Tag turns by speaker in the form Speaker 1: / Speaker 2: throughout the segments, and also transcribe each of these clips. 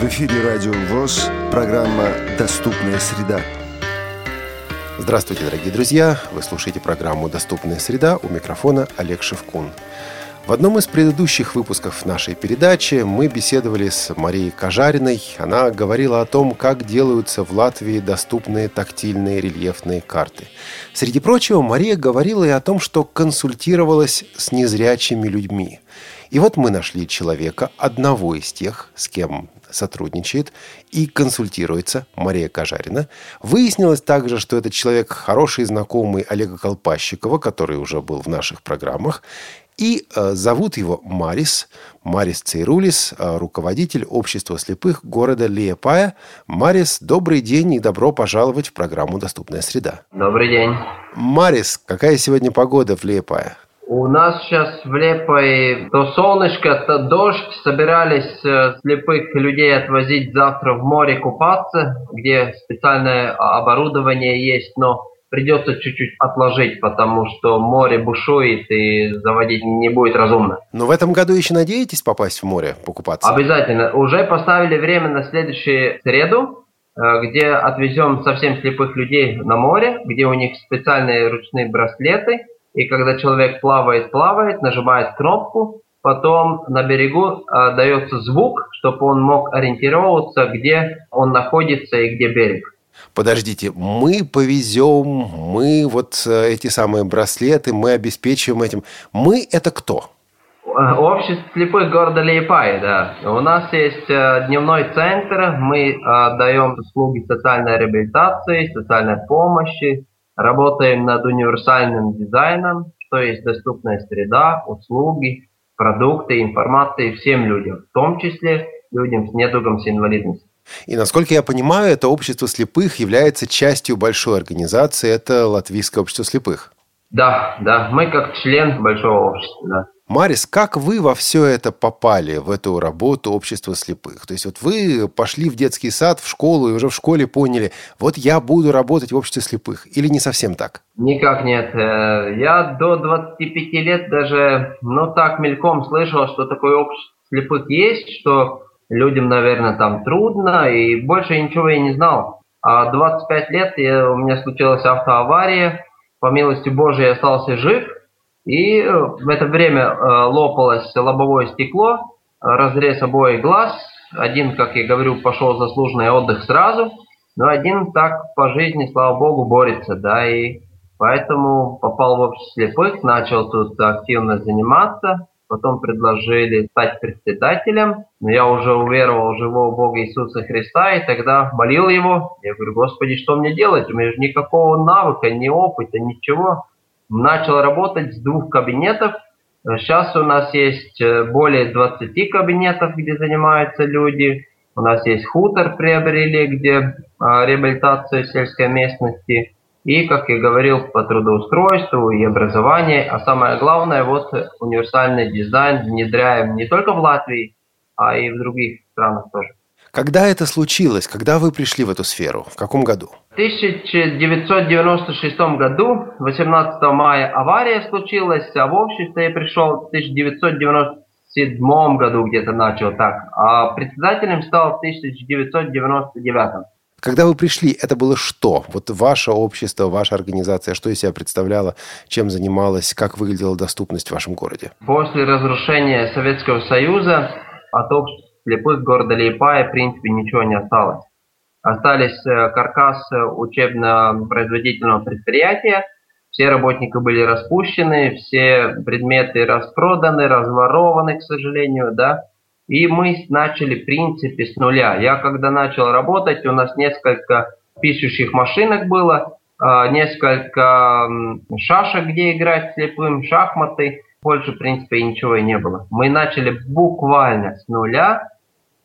Speaker 1: В эфире Радио ВОЗ, программа «Доступная среда».
Speaker 2: Здравствуйте, дорогие друзья! Вы слушаете программу «Доступная среда» у микрофона Олег Шевкун. В одном из предыдущих выпусков нашей передачи мы беседовали с Марией Кожариной. Она говорила о том, как делаются в Латвии доступные тактильные рельефные карты. Среди прочего, Мария говорила и о том, что консультировалась с незрячими людьми. И вот мы нашли человека, одного из тех, с кем сотрудничает и консультируется Мария Кожарина. Выяснилось также, что этот человек хороший знакомый Олега Колпащикова, который уже был в наших программах. И э, зовут его Марис, Марис Цейрулис, э, руководитель общества слепых города Лиепая. Марис, добрый день и добро пожаловать в программу «Доступная среда».
Speaker 3: Добрый день.
Speaker 2: Марис, какая сегодня погода в Лиепае?
Speaker 3: У нас сейчас в Лепой то солнышко, то дождь. Собирались э, слепых людей отвозить завтра в море купаться, где специальное оборудование есть, но придется чуть-чуть отложить, потому что море бушует и заводить не будет разумно.
Speaker 2: Но в этом году еще надеетесь попасть в море покупаться?
Speaker 3: Обязательно. Уже поставили время на следующую среду, э, где отвезем совсем слепых людей на море, где у них специальные ручные браслеты – и когда человек плавает, плавает, нажимает кнопку, потом на берегу э, дается звук, чтобы он мог ориентироваться, где он находится и где берег.
Speaker 2: Подождите, мы повезем, мы вот э, эти самые браслеты, мы обеспечиваем этим. Мы это кто?
Speaker 3: Общество слепых города Лейпай, да. У нас есть э, дневной центр, мы э, даем услуги социальной реабилитации, социальной помощи, Работаем над универсальным дизайном, то есть доступная среда, услуги, продукты, информация всем людям, в том числе людям с недугом, с инвалидностью.
Speaker 2: И насколько я понимаю, это общество слепых является частью большой организации, это Латвийское общество слепых.
Speaker 3: Да, да, мы как член большого общества, да.
Speaker 2: Марис, как вы во все это попали, в эту работу общества слепых? То есть вот вы пошли в детский сад, в школу, и уже в школе поняли, вот я буду работать в обществе слепых. Или не совсем так?
Speaker 3: Никак нет. Э, я до 25 лет даже, ну так, мельком слышал, что такое общество слепых есть, что людям, наверное, там трудно, и больше ничего я не знал. А 25 лет я, у меня случилась автоавария, по милости Божией я остался жив – и э, в это время э, лопалось лобовое стекло, разрез обоих глаз. Один, как я говорю, пошел заслуженный отдых сразу, но один так по жизни, слава богу, борется, да, и поэтому попал в общество слепых, начал тут активно заниматься, потом предложили стать председателем, но я уже уверовал в живого Бога Иисуса Христа, и тогда молил его, я говорю, Господи, что мне делать? У меня же никакого навыка, ни опыта, ничего начал работать с двух кабинетов. Сейчас у нас есть э, более 20 кабинетов, где занимаются люди. У нас есть хутор приобрели, где а, реабилитация сельской местности. И, как я говорил, по трудоустройству и образованию. А самое главное, вот универсальный дизайн внедряем не только в Латвии, а и в других странах тоже.
Speaker 2: Когда это случилось? Когда вы пришли в эту сферу? В каком году?
Speaker 3: В 1996 году, 18 мая, авария случилась, а в общество я пришел в 1997 году где-то начал так, а председателем стал в 1999.
Speaker 2: Когда вы пришли, это было что? Вот ваше общество, ваша организация, что из себя представляла, чем занималась, как выглядела доступность в вашем городе?
Speaker 3: После разрушения Советского Союза от общества слепых города Лейпая, в принципе, ничего не осталось. Остались э, каркас учебно-производительного предприятия, все работники были распущены, все предметы распроданы, разворованы, к сожалению, да. И мы начали, в принципе, с нуля. Я когда начал работать, у нас несколько пишущих машинок было, а, несколько шашек, где играть слепым, шахматы. Больше, в принципе, ничего и не было. Мы начали буквально с нуля,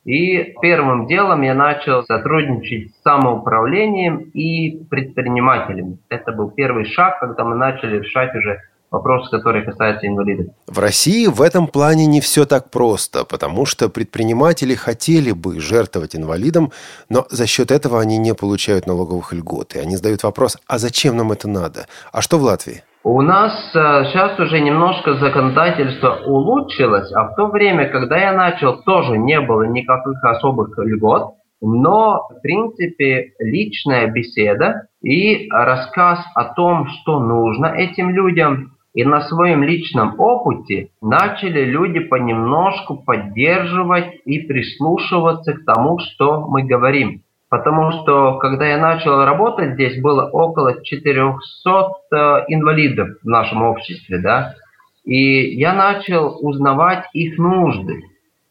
Speaker 3: и первым делом я начал сотрудничать с самоуправлением и предпринимателями. Это был первый шаг, когда мы начали решать уже вопросы, которые касаются инвалидов.
Speaker 2: В России в этом плане не все так просто, потому что предприниматели хотели бы жертвовать инвалидам, но за счет этого они не получают налоговых льгот. И они задают вопрос, а зачем нам это надо? А что в Латвии?
Speaker 3: У нас сейчас уже немножко законодательство улучшилось, а в то время, когда я начал, тоже не было никаких особых льгот, но, в принципе, личная беседа и рассказ о том, что нужно этим людям, и на своем личном опыте начали люди понемножку поддерживать и прислушиваться к тому, что мы говорим. Потому что, когда я начал работать здесь, было около 400 э, инвалидов в нашем обществе, да, и я начал узнавать их нужды,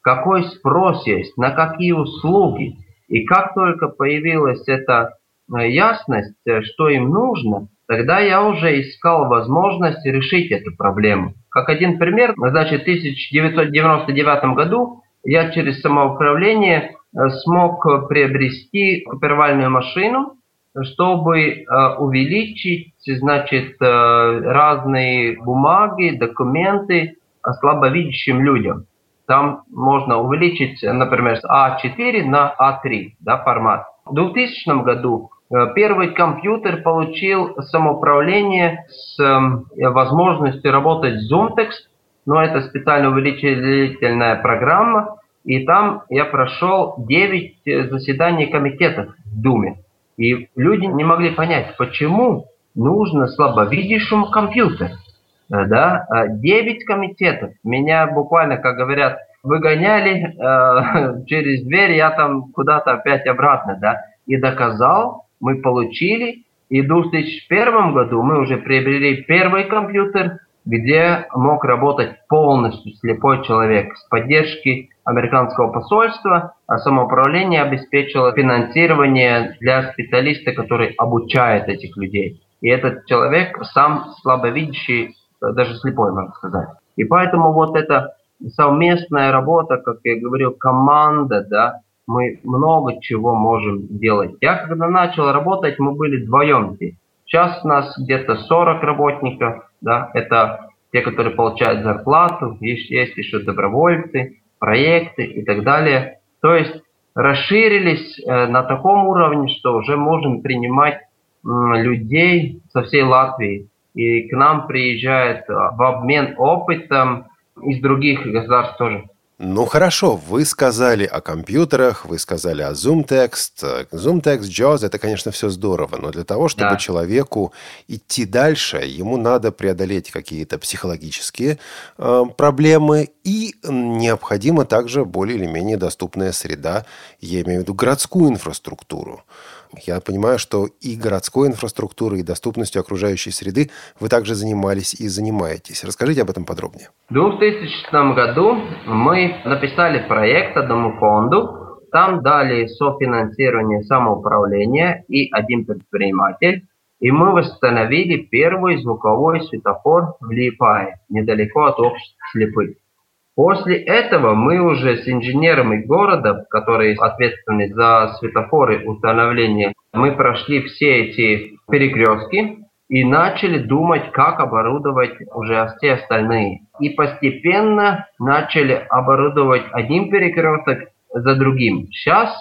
Speaker 3: какой спрос есть, на какие услуги. И как только появилась эта э, ясность, э, что им нужно, тогда я уже искал возможность решить эту проблему. Как один пример, значит, в 1999 году я через самоуправление смог приобрести копировальную машину, чтобы увеличить, значит, разные бумаги, документы слабовидящим людям. Там можно увеличить, например, с А4 на А3 да, формат. В 2000 году э, первый компьютер получил самоуправление с э, возможностью работать с ZoomText, но это специально увеличительная программа, и там я прошел 9 э, заседаний комитетов в Думе. И люди не могли понять, почему нужно слабовидящему компьютер. Э, да, 9 э, комитетов. Меня буквально, как говорят, выгоняли э, через дверь, я там куда-то опять обратно, да, и доказал, мы получили, и в 2001 году мы уже приобрели первый компьютер, где мог работать полностью слепой человек с поддержки американского посольства, а самоуправление обеспечило финансирование для специалиста, который обучает этих людей. И этот человек сам слабовидящий даже слепой, можно сказать. И поэтому вот эта совместная работа, как я говорил, команда, да, мы много чего можем делать. Я когда начал работать, мы были вдвоем здесь. Сейчас у нас где-то 40 работников, да, это те, которые получают зарплату, есть, есть еще добровольцы, проекты и так далее. То есть расширились э, на таком уровне, что уже можем принимать э, людей со всей Латвии и к нам приезжают а, в обмен опытом из других государств тоже.
Speaker 2: Ну хорошо, вы сказали о компьютерах, вы сказали о ZoomText. ZoomText, JAWS – это, конечно, все здорово, но для того, чтобы да. человеку идти дальше, ему надо преодолеть какие-то психологические э, проблемы, и необходима также более или менее доступная среда, я имею в виду городскую инфраструктуру. Я понимаю, что и городской инфраструктурой, и доступностью окружающей среды вы также занимались и занимаетесь. Расскажите об этом подробнее.
Speaker 3: В 2000 году мы написали проект одному фонду. Там дали софинансирование самоуправления и один предприниматель. И мы восстановили первый звуковой светофор в Липае, недалеко от общества слепых. После этого мы уже с инженерами города, которые ответственны за светофоры установления, мы прошли все эти перекрестки и начали думать, как оборудовать уже все остальные. И постепенно начали оборудовать один перекресток за другим. Сейчас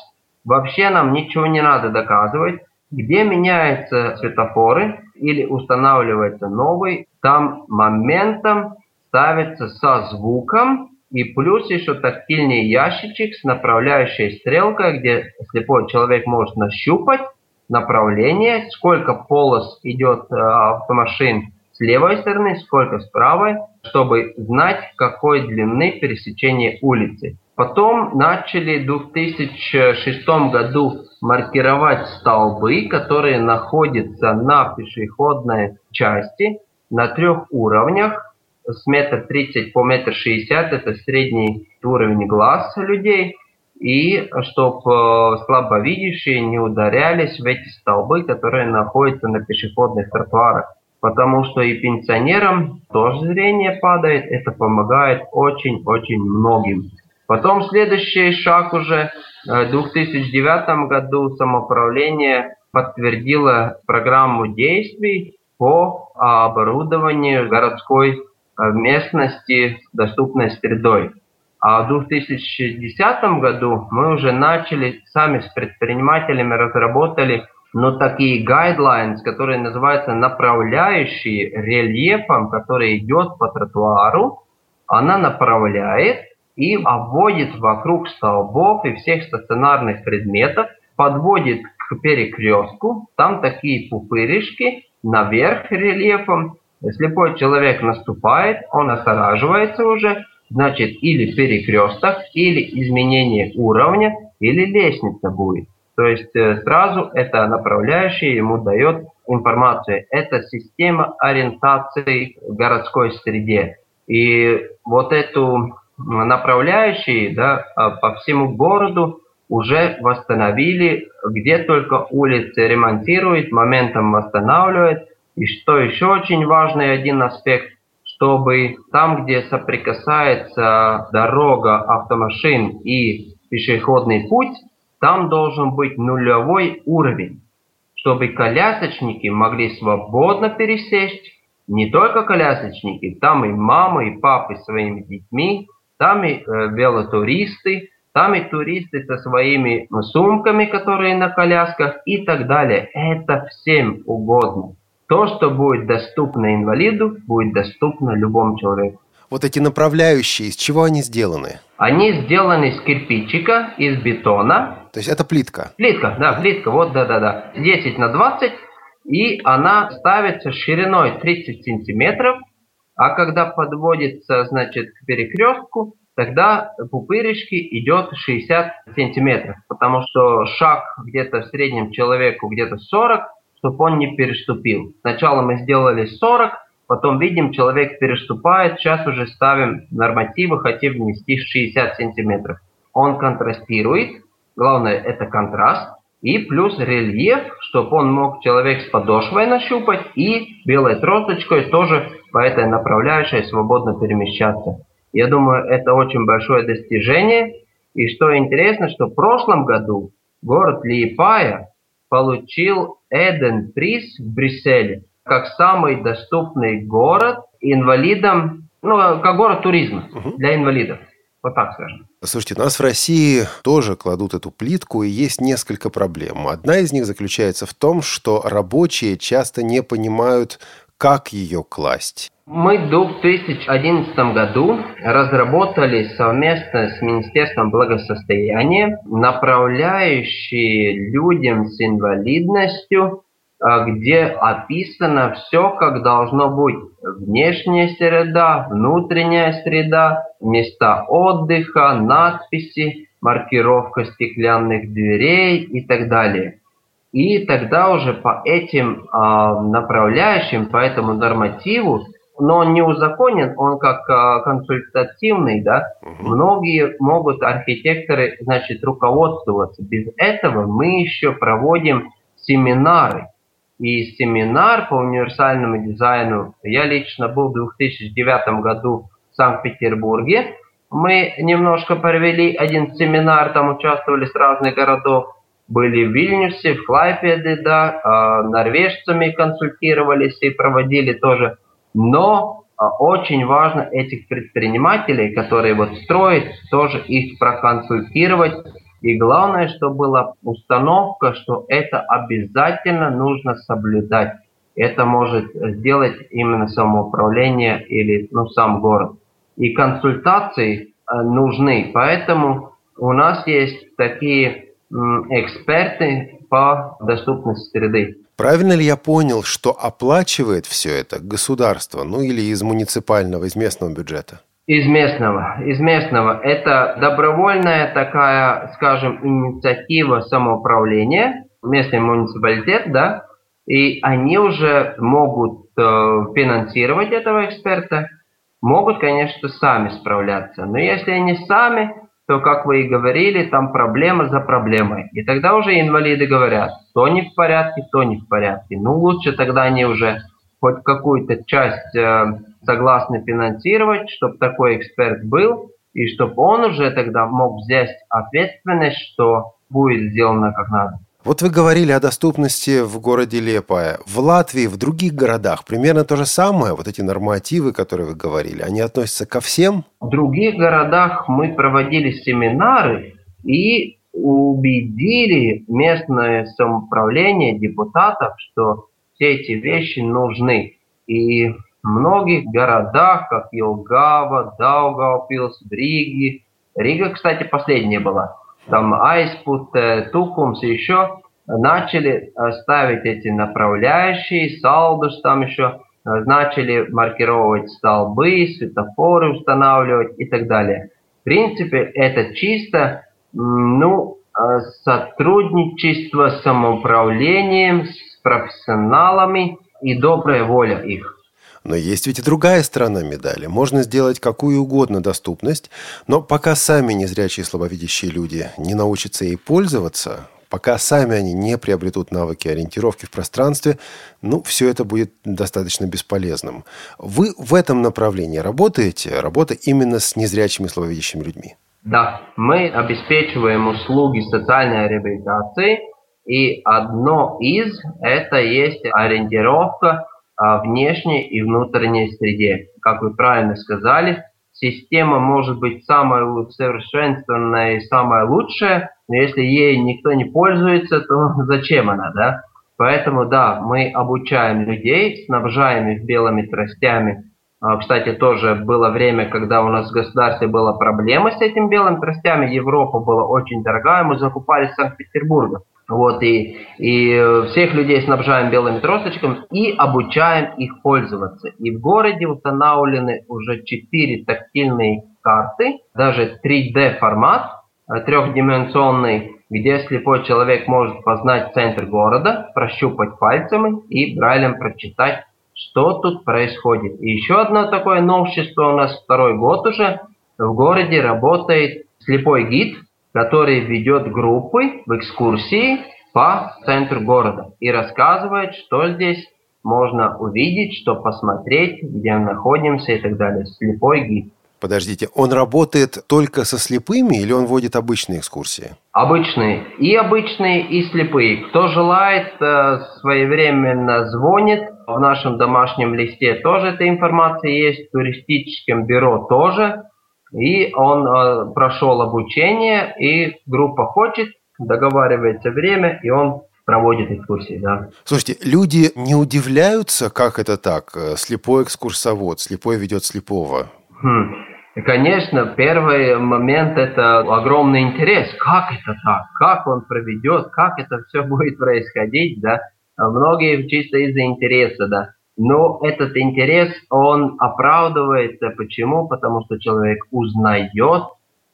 Speaker 3: вообще нам ничего не надо доказывать. Где меняются светофоры или устанавливается новый, там моментом ставится со звуком, и плюс еще тактильный ящичек с направляющей стрелкой, где слепой человек может нащупать направление, сколько полос идет э, автомашин с левой стороны, сколько с правой, чтобы знать, какой длины пересечение улицы. Потом начали в 2006 году маркировать столбы, которые находятся на пешеходной части на трех уровнях с метр тридцать по метр шестьдесят это средний уровень глаз людей, и чтобы э, слабовидящие не ударялись в эти столбы, которые находятся на пешеходных тротуарах. Потому что и пенсионерам тоже зрение падает, это помогает очень-очень многим. Потом следующий шаг уже э, в 2009 году самоуправление подтвердило программу действий по оборудованию городской в местности доступной средой. А в 2010 году мы уже начали сами с предпринимателями разработали но такие guidelines, которые называются направляющие рельефом, который идет по тротуару, она направляет и обводит вокруг столбов и всех стационарных предметов, подводит к перекрестку, там такие пупырышки, наверх рельефом. Слепой человек наступает, он осораживается уже, значит или перекресток, или изменение уровня, или лестница будет. То есть э, сразу это направляющее ему дает информацию. Это система ориентации в городской среде. И вот эту направляющие да, а, по всему городу уже восстановили, где только улицы ремонтируют, моментом восстанавливают. И что еще очень важный один аспект, чтобы там, где соприкасается дорога автомашин и пешеходный путь, там должен быть нулевой уровень, чтобы колясочники могли свободно пересесть, не только колясочники, там и мамы, и папы своими детьми, там и э, велотуристы, там и туристы со своими сумками, которые на колясках и так далее. Это всем угодно. То, что будет доступно инвалиду, будет доступно любому человеку.
Speaker 2: Вот эти направляющие, из чего они сделаны?
Speaker 3: Они сделаны из кирпичика, из бетона.
Speaker 2: То есть это плитка?
Speaker 3: Плитка, да, плитка, вот, да-да-да. 10 на 20, и она ставится шириной 30 сантиметров, а когда подводится, значит, к перекрестку, тогда пупырышки идет 60 сантиметров, потому что шаг где-то в среднем человеку где-то 40, чтобы он не переступил. Сначала мы сделали 40, потом видим, человек переступает, сейчас уже ставим нормативы, хотим внести 60 сантиметров. Он контрастирует, главное это контраст, и плюс рельеф, чтобы он мог человек с подошвой нащупать и белой тросточкой тоже по этой направляющей свободно перемещаться. Я думаю, это очень большое достижение. И что интересно, что в прошлом году город Лиепая получил Эден приз в Брюсселе как самый доступный город инвалидам, ну, как город туризма для инвалидов. Вот так скажем.
Speaker 2: Слушайте, у нас в России тоже кладут эту плитку, и есть несколько проблем. Одна из них заключается в том, что рабочие часто не понимают, как ее класть.
Speaker 3: Мы в 2011 году разработали совместно с Министерством благосостояния направляющие людям с инвалидностью, а, где описано все, как должно быть. Внешняя среда, внутренняя среда, места отдыха, надписи, маркировка стеклянных дверей и так далее. И тогда уже по этим э, направляющим, по этому нормативу но он не узаконен, он как а, консультативный, да, угу. многие могут архитекторы, значит, руководствоваться. Без этого мы еще проводим семинары. И семинар по универсальному дизайну, я лично был в 2009 году в Санкт-Петербурге. Мы немножко провели один семинар, там участвовали с разных городов. Были в Вильнюсе, в Клайпеде, да, а, норвежцами консультировались и проводили тоже но а, очень важно этих предпринимателей, которые вот строят, тоже их проконсультировать. И главное, что была установка, что это обязательно нужно соблюдать. Это может сделать именно самоуправление или ну, сам город. И консультации э, нужны. Поэтому у нас есть такие эксперты по доступности среды.
Speaker 2: Правильно ли я понял, что оплачивает все это государство, ну или из муниципального, из местного бюджета?
Speaker 3: Из местного, из местного. Это добровольная такая, скажем, инициатива самоуправления, местный муниципалитет, да, и они уже могут э, финансировать этого эксперта, могут, конечно, сами справляться. Но если они сами, то, как вы и говорили, там проблема за проблемой. И тогда уже инвалиды говорят, то не в порядке, то не в порядке. Ну, лучше тогда они уже хоть какую-то часть э, согласны финансировать, чтобы такой эксперт был, и чтобы он уже тогда мог взять ответственность, что будет сделано как надо.
Speaker 2: Вот вы говорили о доступности в городе Лепая. В Латвии, в других городах примерно то же самое. Вот эти нормативы, которые вы говорили, они относятся ко всем?
Speaker 3: В других городах мы проводили семинары, и убедили местное самоуправление депутатов, что все эти вещи нужны. И в многих городах, как Елгава, Даугавпилс, Риги, Рига, кстати, последняя была, там Айспут, э, Тукумс еще, начали э, ставить эти направляющие, салдуш там еще, э, начали маркировать столбы, светофоры устанавливать и так далее. В принципе, это чисто ну, сотрудничество с самоуправлением, с профессионалами и добрая воля их.
Speaker 2: Но есть ведь и другая сторона медали. Можно сделать какую угодно доступность, но пока сами незрячие слабовидящие люди не научатся ей пользоваться, пока сами они не приобретут навыки ориентировки в пространстве, ну, все это будет достаточно бесполезным. Вы в этом направлении работаете, работа именно с незрячими слабовидящими людьми?
Speaker 3: Да, мы обеспечиваем услуги социальной реабилитации, и одно из это есть ориентировка а, внешней и внутренней среде. Как вы правильно сказали, система может быть самая усовершенствованная и самая лучшая, но если ей никто не пользуется, то зачем она, да? Поэтому, да, мы обучаем людей, снабжаем их белыми тростями. А, кстати, тоже было время, когда у нас в государстве была проблема с этими белыми тростями. Европа была очень дорогая, мы закупали из Санкт-Петербурга. Вот, и, и всех людей снабжаем белыми тросточками и обучаем их пользоваться. И в городе установлены уже четыре тактильные карты, даже 3D формат, э, трехдименsionный, где слепой человек может познать центр города, прощупать пальцами и брайлем прочитать, что тут происходит. И еще одно такое новшество у нас второй год уже. В городе работает слепой гид, который ведет группы в экскурсии по центру города и рассказывает, что здесь можно увидеть, что посмотреть, где мы находимся и так далее. Слепой гид.
Speaker 2: Подождите, он работает только со слепыми или он водит обычные экскурсии?
Speaker 3: Обычные. И обычные, и слепые. Кто желает, э, своевременно звонит. В нашем домашнем листе тоже эта информация есть. В туристическом бюро тоже. И он э, прошел обучение, и группа хочет, договаривается время, и он проводит экскурсии, да.
Speaker 2: Слушайте, люди не удивляются, как это так? Э, слепой экскурсовод, слепой ведет слепого.
Speaker 3: Хм. Конечно, первый момент – это огромный интерес. Как это так? Как он проведет? Как это все будет происходить, да? Многие чисто из-за интереса, да. Но этот интерес, он оправдывается. Почему? Потому что человек узнает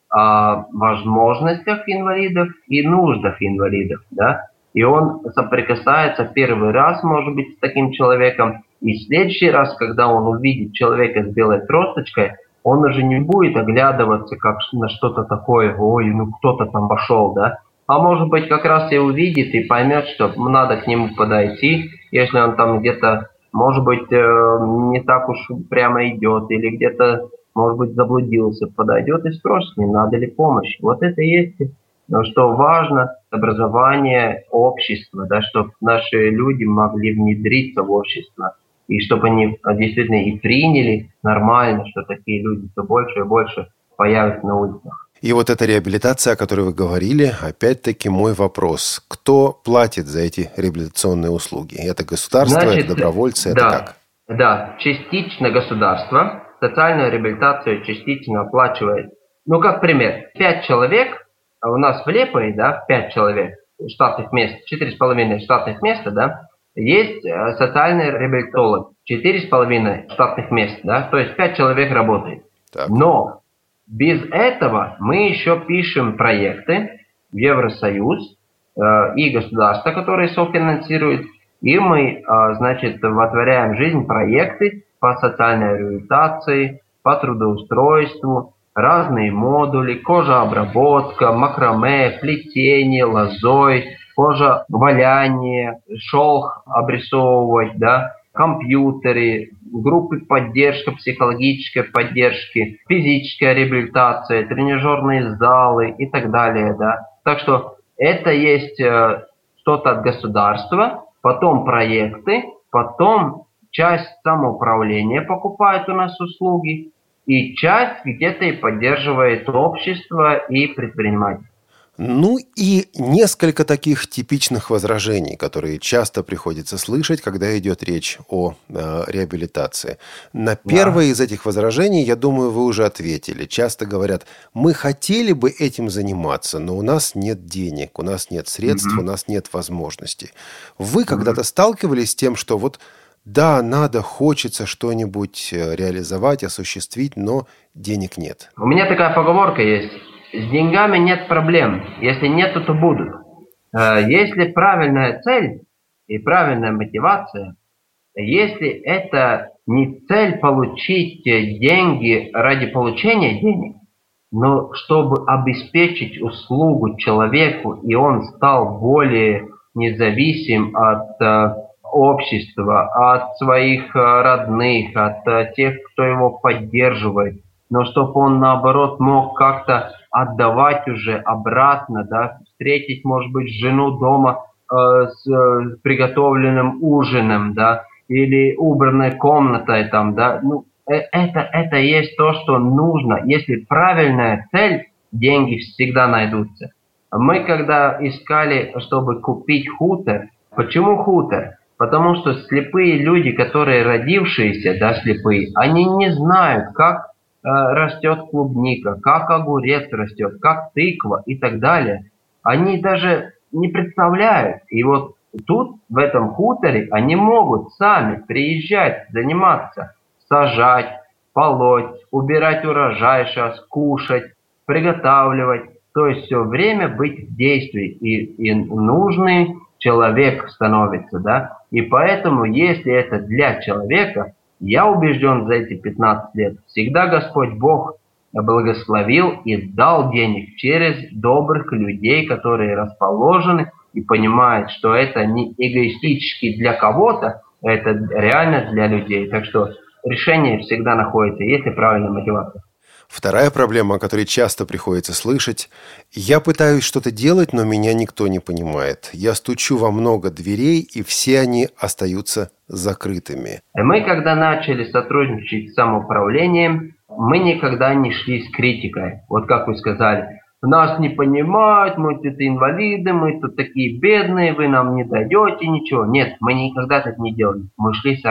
Speaker 3: о возможностях инвалидов и нуждах инвалидов. Да? И он соприкасается первый раз, может быть, с таким человеком. И в следующий раз, когда он увидит человека с белой тросточкой, он уже не будет оглядываться как на что-то такое, ой, ну кто-то там пошел, да, а может быть как раз и увидит и поймет, что надо к нему подойти, если он там где-то может быть, э, не так уж прямо идет, или где-то, может быть, заблудился, подойдет и спросит, не надо ли помощь. Вот это и есть, что важно, образование общества, да, чтобы наши люди могли внедриться в общество, и чтобы они действительно и приняли нормально, что такие люди все больше и больше появятся на улицах.
Speaker 2: И вот эта реабилитация, о которой вы говорили, опять-таки мой вопрос. Кто платит за эти реабилитационные услуги? Это государство, Значит, это добровольцы,
Speaker 3: да,
Speaker 2: это как?
Speaker 3: Да, частично государство. Социальную реабилитацию частично оплачивает. Ну, как пример, пять человек, а у нас в Лепове, да, пять человек, штатных мест, четыре с половиной штатных места, да, есть э, социальный реабилитолог, четыре с половиной штатных мест, да, то есть пять человек работает. Так. Но без этого мы еще пишем проекты в Евросоюз э, и государства, которые софинансируют, и мы, э, значит, вотворяем в жизнь проекты по социальной реабилитации, по трудоустройству, разные модули, кожообработка, макраме, плетение, лозой, кожа-валяние, шелк обрисовывать, да, компьютеры, группы поддержки, психологической поддержки, физическая реабилитация, тренажерные залы и так далее. Да? Так что это есть э, что-то от государства, потом проекты, потом часть самоуправления покупает у нас услуги, и часть где-то и поддерживает общество и предприниматель.
Speaker 2: Ну и несколько таких типичных возражений, которые часто приходится слышать, когда идет речь о э, реабилитации. На первое да. из этих возражений, я думаю, вы уже ответили. Часто говорят, мы хотели бы этим заниматься, но у нас нет денег, у нас нет средств, угу. у нас нет возможностей. Вы угу. когда-то сталкивались с тем, что вот да, надо, хочется что-нибудь э, реализовать, осуществить, но денег нет.
Speaker 3: У меня такая поговорка есть. С деньгами нет проблем. Если нету, то будут. Э, если правильная цель и правильная мотивация, если это не цель получить деньги ради получения денег, но чтобы обеспечить услугу человеку, и он стал более независим от э, общества, от своих э, родных, от э, тех, кто его поддерживает, но чтобы он, наоборот, мог как-то отдавать уже обратно, да, встретить, может быть, жену дома э, с э, приготовленным ужином, да, или убранной комнатой там, да, ну, э, это, это есть то, что нужно. Если правильная цель, деньги всегда найдутся. Мы когда искали, чтобы купить хутор, почему хутор? Потому что слепые люди, которые родившиеся, да, слепые, они не знают, как растет клубника, как огурец растет, как тыква и так далее. Они даже не представляют. И вот тут, в этом хуторе, они могут сами приезжать, заниматься, сажать, полоть, убирать урожай сейчас, кушать, приготавливать. То есть все время быть в действии. И, и нужный человек становится, да. И поэтому, если это для человека, я убежден за эти 15 лет, всегда Господь Бог благословил и дал денег через добрых людей, которые расположены и понимают, что это не эгоистически для кого-то, это реально для людей. Так что решение всегда находится, если правильная мотивация.
Speaker 2: Вторая проблема, о которой часто приходится слышать – я пытаюсь что-то делать, но меня никто не понимает. Я стучу во много дверей, и все они остаются закрытыми.
Speaker 3: Мы, когда начали сотрудничать с самоуправлением, мы никогда не шли с критикой. Вот как вы сказали, нас не понимают, мы тут инвалиды, мы тут такие бедные, вы нам не даете ничего. Нет, мы никогда так не делали. Мы шли с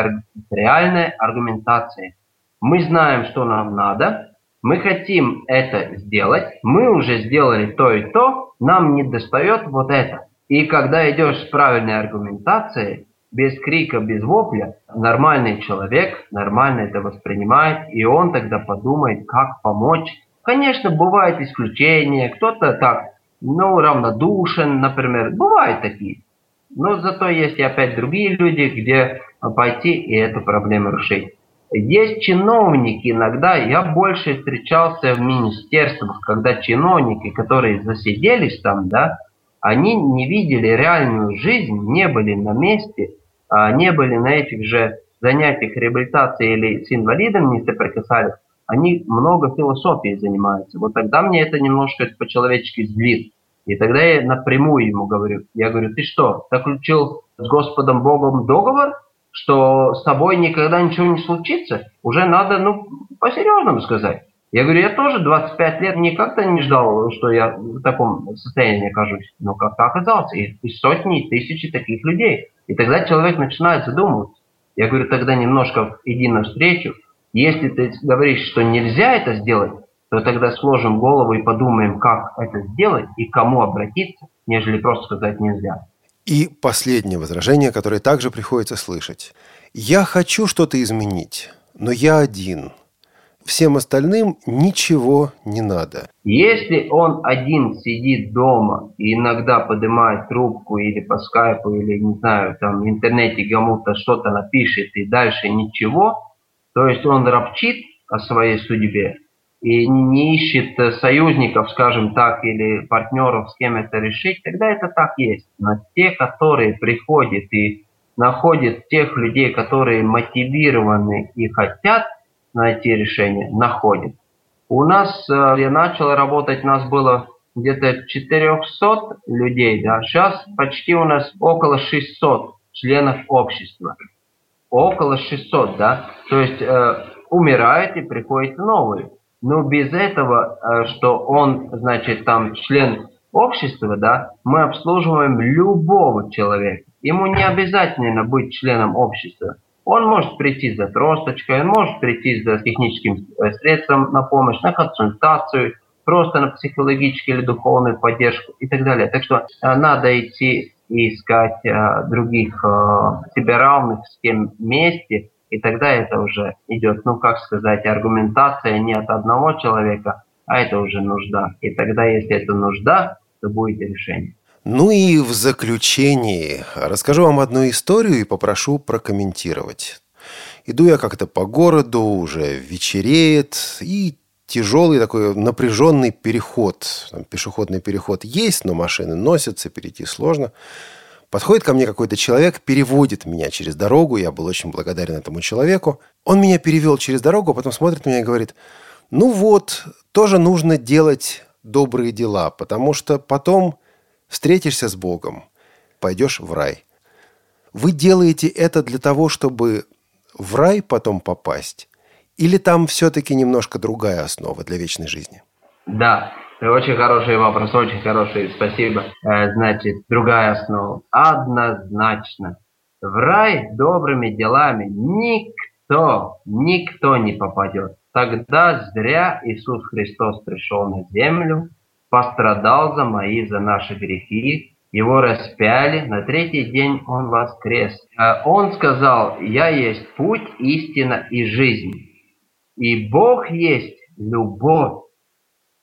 Speaker 3: реальной аргументацией. Мы знаем, что нам надо, мы хотим это сделать, мы уже сделали то и то, нам не достает вот это. И когда идешь с правильной аргументацией, без крика, без вопля, нормальный человек нормально это воспринимает, и он тогда подумает, как помочь. Конечно, бывают исключения, кто-то так, ну, равнодушен, например, бывают такие. Но зато есть и опять другие люди, где пойти и эту проблему решить. Есть чиновники иногда, я больше встречался в министерствах, когда чиновники, которые засиделись там, да, они не видели реальную жизнь, не были на месте, а не были на этих же занятиях реабилитации или с инвалидом не соприкасались, они много философией занимаются. Вот тогда мне это немножко по-человечески злит. И тогда я напрямую ему говорю, я говорю, ты что, заключил с Господом Богом договор, что с тобой никогда ничего не случится, уже надо, ну, по-серьезному сказать. Я говорю, я тоже 25 лет никак-то не ждал, что я в таком состоянии окажусь. Но как-то оказался. И, и сотни, и тысячи таких людей. И тогда человек начинает задумываться. Я говорю, тогда немножко иди навстречу. Если ты говоришь, что нельзя это сделать, то тогда сложим голову и подумаем, как это сделать и к кому обратиться, нежели просто сказать нельзя.
Speaker 2: И последнее возражение, которое также приходится слышать. «Я хочу что-то изменить, но я один. Всем остальным ничего не надо».
Speaker 3: Если он один сидит дома и иногда поднимает трубку или по скайпу, или, не знаю, там в интернете кому-то что-то напишет и дальше ничего, то есть он ропчит о своей судьбе, и не ищет э, союзников, скажем так, или партнеров, с кем это решить, тогда это так есть. Но те, которые приходят и находят тех людей, которые мотивированы и хотят найти решение, находят. У нас, э, я начал работать, у нас было где-то 400 людей, да, сейчас почти у нас около 600 членов общества. Около 600, да, то есть э, умирают и приходят новые. Но без этого, э, что он, значит, там член общества, да, мы обслуживаем любого человека. Ему не обязательно быть членом общества. Он может прийти за тросточкой, он может прийти за техническим э, средством на помощь, на консультацию, просто на психологическую или духовную поддержку и так далее. Так что э, надо идти и искать э, других себе равных с кем вместе, и тогда это уже идет, ну как сказать, аргументация не от одного человека, а это уже нужда. И тогда, если это нужда, то будет решение.
Speaker 2: Ну и в заключении расскажу вам одну историю и попрошу прокомментировать. Иду я как-то по городу, уже вечереет, и тяжелый такой напряженный переход. Там пешеходный переход есть, но машины носятся, перейти сложно. Подходит ко мне какой-то человек, переводит меня через дорогу. Я был очень благодарен этому человеку. Он меня перевел через дорогу, а потом смотрит на меня и говорит, ну вот, тоже нужно делать добрые дела, потому что потом встретишься с Богом, пойдешь в рай. Вы делаете это для того, чтобы в рай потом попасть? Или там все-таки немножко другая основа для вечной жизни?
Speaker 3: Да, очень хороший вопрос, очень хороший, спасибо. Э, значит, другая основа. Однозначно. В рай добрыми делами никто, никто не попадет. Тогда зря Иисус Христос пришел на землю, пострадал за мои, за наши грехи, его распяли, на третий день он воскрес. А он сказал, я есть путь, истина и жизнь. И Бог есть любовь.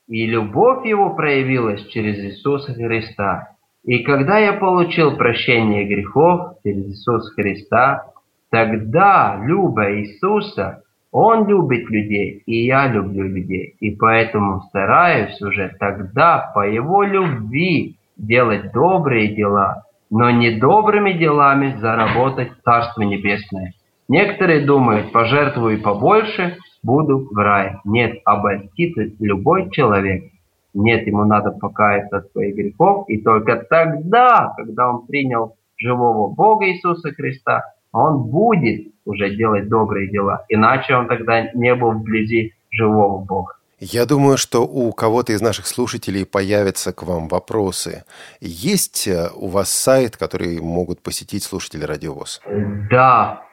Speaker 3: И любовь его проявилась через Иисуса Христа. И когда я получил прощение грехов через Иисуса Христа, тогда, любя Иисуса, он любит людей, и я люблю людей. И поэтому стараюсь уже тогда по его любви делать добрые дела, но не добрыми делами заработать Царство Небесное. Некоторые думают, пожертвую побольше, буду в рай. Нет, обольстится любой человек. Нет, ему надо покаяться от своих грехов, и только тогда, когда он принял живого Бога Иисуса Христа, он будет уже делать добрые дела. Иначе он тогда не был вблизи живого Бога.
Speaker 2: Я думаю, что у кого-то из наших слушателей появятся к вам вопросы. Есть э, у вас сайт, который могут посетить слушатели Радиовоз?
Speaker 3: Да,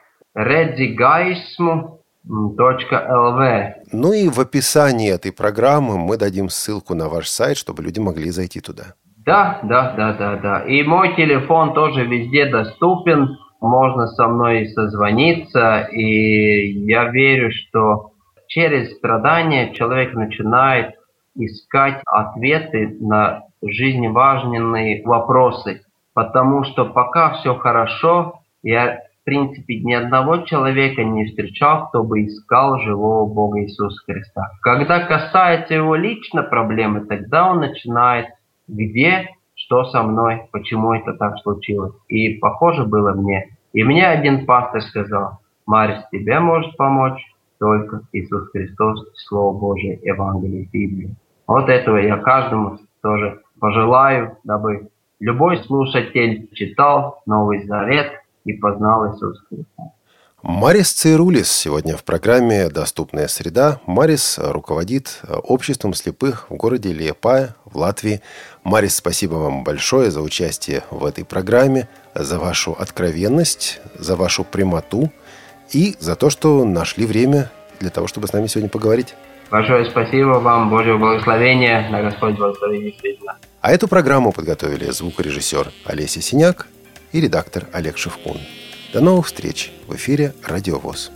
Speaker 3: redzigaismu.lv
Speaker 2: Ну и в описании этой программы мы дадим ссылку на ваш сайт, чтобы люди могли зайти туда.
Speaker 3: Да, да, да, да, да. И мой телефон тоже везде доступен можно со мной созвониться, и я верю, что через страдания человек начинает искать ответы на жизненно важные вопросы. Потому что пока все хорошо, я, принципе, ни одного человека не встречал, кто бы искал живого Бога Иисуса Христа. Когда касается его лично проблемы, тогда он начинает, где что со мной, почему это так случилось. И похоже было мне. И мне один пастор сказал, Марис, тебе может помочь только Иисус Христос, Слово Божие, Евангелие, Библия. Вот этого я каждому тоже пожелаю, дабы любой слушатель читал Новый Завет и познал Иисуса Христа.
Speaker 2: Марис Цейрулис сегодня в программе «Доступная среда». Марис руководит обществом слепых в городе Лиепая в Латвии. Марис, спасибо вам большое за участие в этой программе, за вашу откровенность, за вашу прямоту и за то, что нашли время для того, чтобы с нами сегодня поговорить.
Speaker 3: Большое спасибо вам, Божьего благословения, на Господь благословит действительно.
Speaker 2: А эту программу подготовили звукорежиссер Олеся Синяк и редактор Олег Шевкун. До новых встреч в эфире «Радиовоз».